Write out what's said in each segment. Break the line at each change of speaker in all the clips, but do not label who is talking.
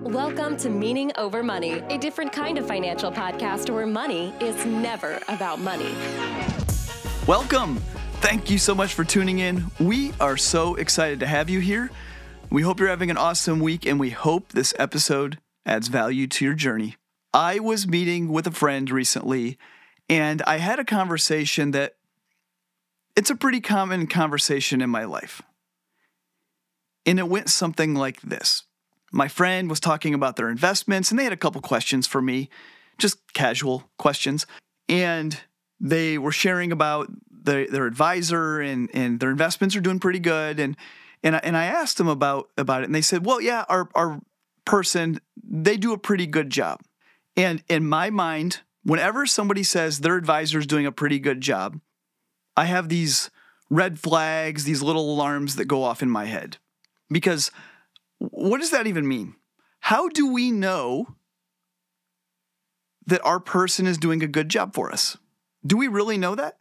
Welcome to Meaning Over Money, a different kind of financial podcast where money is never about money.
Welcome. Thank you so much for tuning in. We are so excited to have you here. We hope you're having an awesome week and we hope this episode adds value to your journey. I was meeting with a friend recently and I had a conversation that it's a pretty common conversation in my life. And it went something like this my friend was talking about their investments and they had a couple questions for me, just casual questions. And they were sharing about the, their advisor and, and their investments are doing pretty good. And, and, I, and I asked them about, about it and they said, well, yeah, our, our person, they do a pretty good job. And in my mind, whenever somebody says their advisor is doing a pretty good job, I have these red flags, these little alarms that go off in my head. Because what does that even mean? How do we know that our person is doing a good job for us? Do we really know that?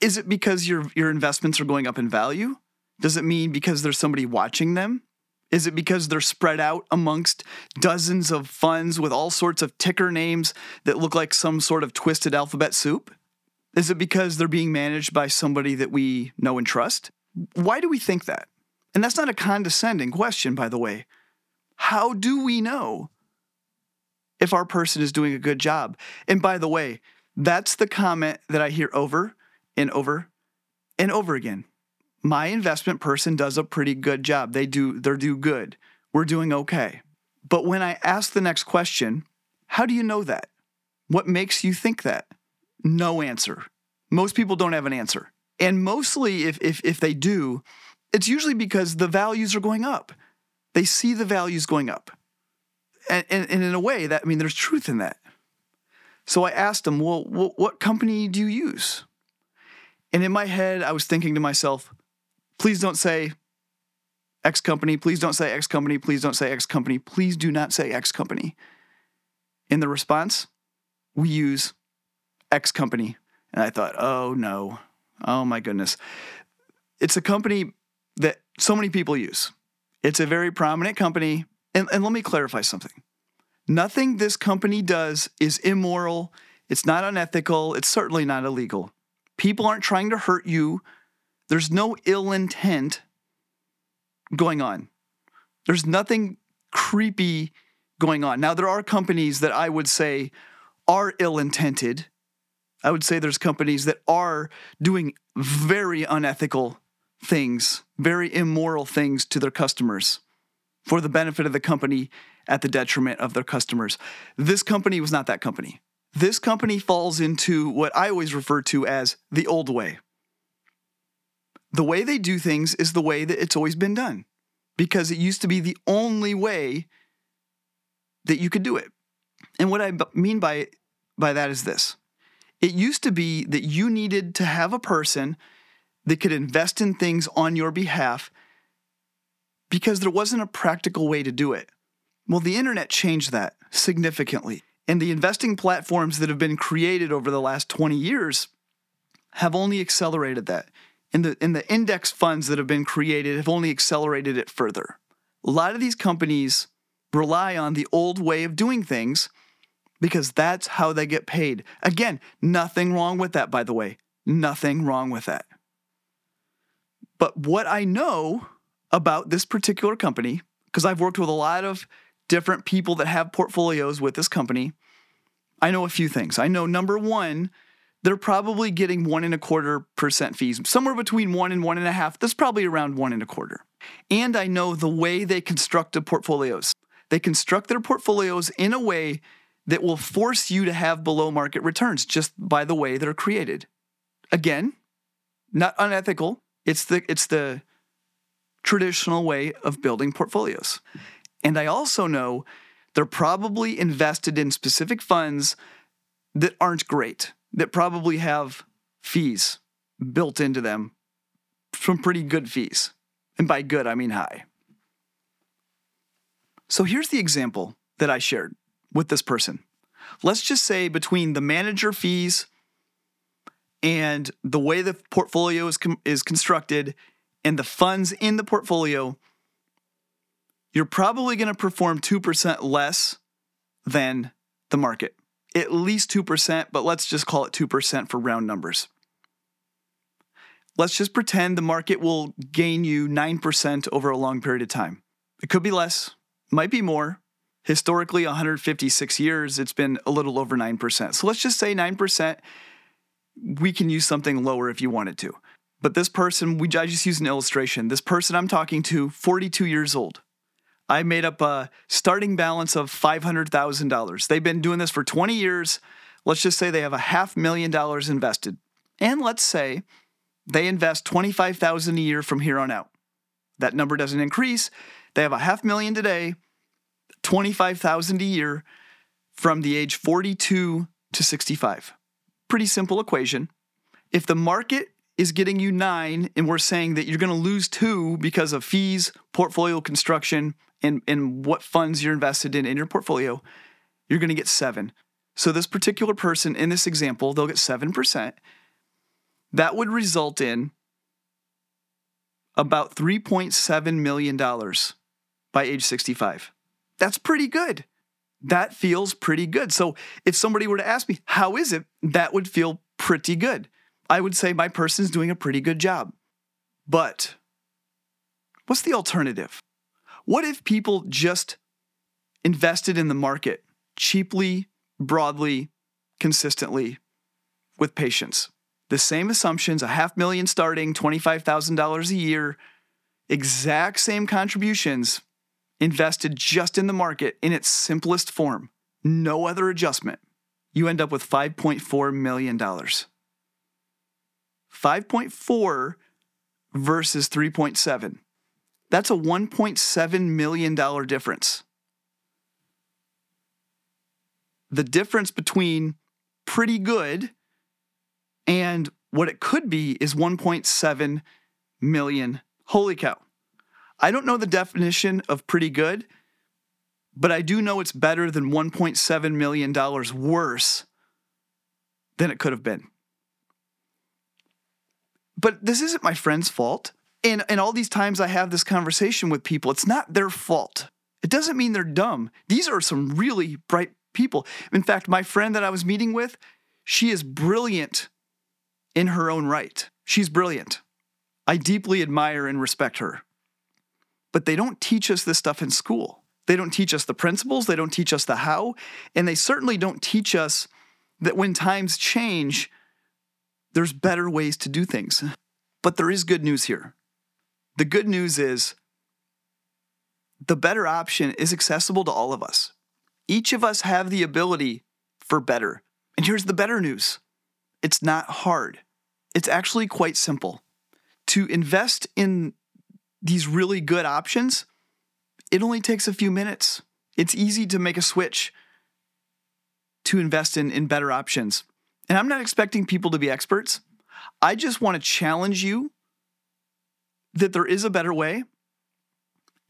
Is it because your your investments are going up in value? Does it mean because there's somebody watching them? Is it because they're spread out amongst dozens of funds with all sorts of ticker names that look like some sort of twisted alphabet soup? Is it because they're being managed by somebody that we know and trust? Why do we think that? And that's not a condescending question, by the way. How do we know if our person is doing a good job? And by the way, that's the comment that I hear over and over and over again. My investment person does a pretty good job. They do they're do good. We're doing okay. But when I ask the next question, how do you know that? What makes you think that? No answer. Most people don't have an answer. And mostly if if if they do, it's usually because the values are going up. They see the values going up. And, and, and in a way, that I mean, there's truth in that. So I asked him, well, what company do you use? And in my head, I was thinking to myself, please don't say X company, please don't say X company, please don't say X company, please do not say X company. In the response, we use X company. And I thought, oh no, oh my goodness. It's a company that so many people use. It's a very prominent company. And, and let me clarify something nothing this company does is immoral, it's not unethical, it's certainly not illegal. People aren't trying to hurt you, there's no ill intent going on. There's nothing creepy going on. Now, there are companies that I would say are ill intended. I would say there's companies that are doing very unethical things, very immoral things to their customers for the benefit of the company at the detriment of their customers. This company was not that company. This company falls into what I always refer to as the old way. The way they do things is the way that it's always been done because it used to be the only way that you could do it. And what I mean by, by that is this it used to be that you needed to have a person that could invest in things on your behalf because there wasn't a practical way to do it. Well, the internet changed that significantly. And the investing platforms that have been created over the last 20 years have only accelerated that. And the, and the index funds that have been created have only accelerated it further. A lot of these companies rely on the old way of doing things because that's how they get paid. Again, nothing wrong with that, by the way. Nothing wrong with that. But what I know about this particular company, because I've worked with a lot of different people that have portfolios with this company, I know a few things. I know number one, they're probably getting one and a quarter percent fees, somewhere between one and one and a half. That's probably around one and a quarter. And I know the way they construct the portfolios. They construct their portfolios in a way that will force you to have below market returns just by the way they're created. Again, not unethical, it's the it's the traditional way of building portfolios. And I also know they're probably invested in specific funds that aren't great, that probably have fees built into them from pretty good fees. And by good, I mean high. So here's the example that I shared with this person. Let's just say between the manager fees and the way the portfolio is, com- is constructed and the funds in the portfolio, you're probably going to perform 2% less than the market. At least 2%, but let's just call it 2% for round numbers. Let's just pretend the market will gain you 9% over a long period of time. It could be less, might be more. Historically, 156 years, it's been a little over 9%. So let's just say 9%. We can use something lower if you wanted to. But this person, we I just use an illustration. This person I'm talking to, 42 years old. I made up a starting balance of $500,000. They've been doing this for 20 years. Let's just say they have a half million dollars invested. And let's say they invest 25,000 a year from here on out. That number doesn't increase. They have a half million today, 25,000 a year from the age 42 to 65. Pretty simple equation. If the market is getting you 9 and we're saying that you're going to lose 2 because of fees, portfolio construction and and what funds you're invested in in your portfolio, you're going to get 7. So this particular person in this example, they'll get 7%. That would result in about $3.7 million by age 65. That's pretty good. That feels pretty good. So if somebody were to ask me, how is it? That would feel pretty good. I would say my person's doing a pretty good job. But what's the alternative? What if people just invested in the market cheaply, broadly, consistently, with patience? the same assumptions, a half million starting, $25,000 a year, exact same contributions invested just in the market in its simplest form, no other adjustment, you end up with $5.4 million. 5.4 versus 3.7. That's a $1.7 million difference. The difference between pretty good and what it could be is 1.7 million. Holy cow. I don't know the definition of pretty good, but I do know it's better than $1.7 million worse than it could have been. But this isn't my friend's fault. And, and all these times I have this conversation with people, it's not their fault. It doesn't mean they're dumb. These are some really bright people. In fact, my friend that I was meeting with, she is brilliant in her own right. She's brilliant. I deeply admire and respect her. But they don't teach us this stuff in school. They don't teach us the principles, they don't teach us the how, and they certainly don't teach us that when times change, there's better ways to do things. But there is good news here. The good news is the better option is accessible to all of us. Each of us have the ability for better. And here's the better news it's not hard. It's actually quite simple. To invest in these really good options, it only takes a few minutes. It's easy to make a switch to invest in, in better options. And I'm not expecting people to be experts. I just want to challenge you that there is a better way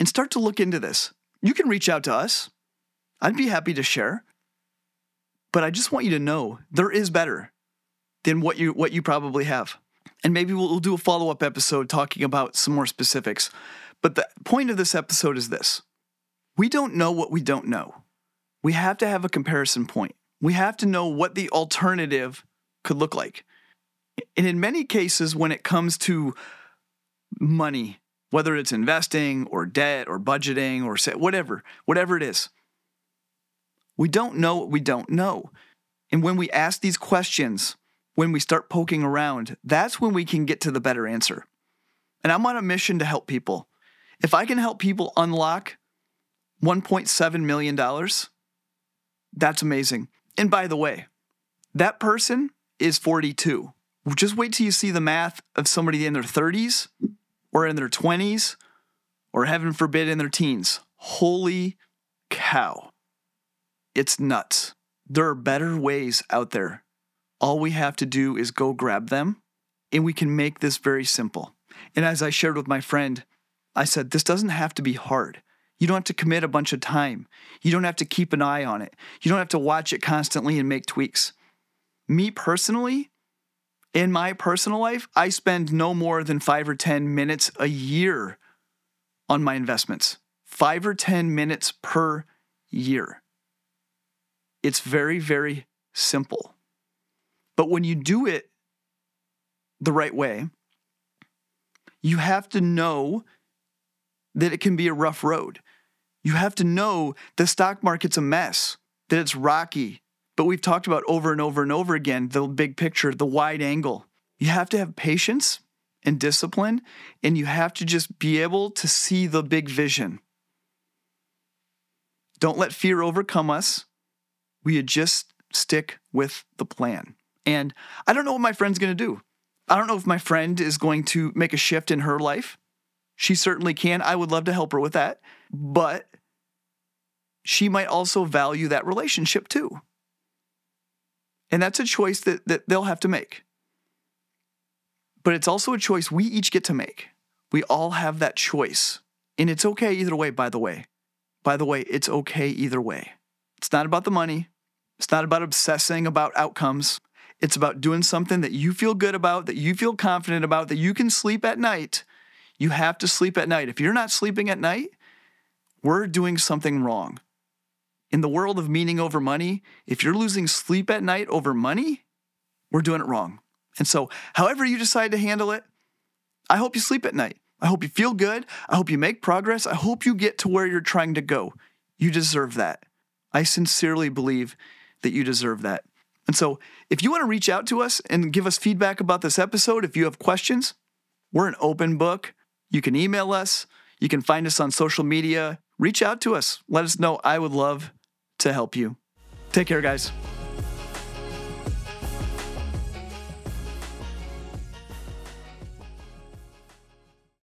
and start to look into this. You can reach out to us. I'd be happy to share. But I just want you to know there is better than what you what you probably have. And maybe we'll, we'll do a follow-up episode talking about some more specifics. But the point of this episode is this. We don't know what we don't know. We have to have a comparison point. We have to know what the alternative could look like. And in many cases, when it comes to money, whether it's investing or debt or budgeting or whatever, whatever it is, we don't know what we don't know. And when we ask these questions, when we start poking around, that's when we can get to the better answer. And I'm on a mission to help people. If I can help people unlock $1.7 million, that's amazing. And by the way, that person is 42. Just wait till you see the math of somebody in their 30s or in their 20s or heaven forbid in their teens. Holy cow. It's nuts. There are better ways out there all we have to do is go grab them, and we can make this very simple. And as I shared with my friend, I said, this doesn't have to be hard. You don't have to commit a bunch of time. You don't have to keep an eye on it. You don't have to watch it constantly and make tweaks. Me personally, in my personal life, I spend no more than five or 10 minutes a year on my investments. five or 10 minutes per year. It's very, very simple. But when you do it the right way, you have to know that it can be a rough road. You have to know the stock market's a mess, that it's rocky. But we've talked about over and over and over again the big picture, the wide angle. You have to have patience and discipline, and you have to just be able to see the big vision. Don't let fear overcome us. We just stick with the plan. And I don't know what my friend's going to do. I don't know if my friend is going to make a shift in her life. She certainly can. I would love to help her with that. But she might also value that relationship too. And that's a choice that, that they'll have to make. But it's also a choice we each get to make. We all have that choice. And it's okay either way, by the way. By the way, it's okay either way. It's not about the money, it's not about obsessing about outcomes. It's about doing something that you feel good about, that you feel confident about, that you can sleep at night. You have to sleep at night. If you're not sleeping at night, we're doing something wrong. In the world of meaning over money, if you're losing sleep at night over money, we're doing it wrong. And so, however you decide to handle it, I hope you sleep at night. I hope you feel good. I hope you make progress. I hope you get to where you're trying to go. You deserve that. I sincerely believe that you deserve that. And so, if you want to reach out to us and give us feedback about this episode, if you have questions, we're an open book. You can email us, you can find us on social media. Reach out to us. Let us know. I would love to help you. Take care, guys.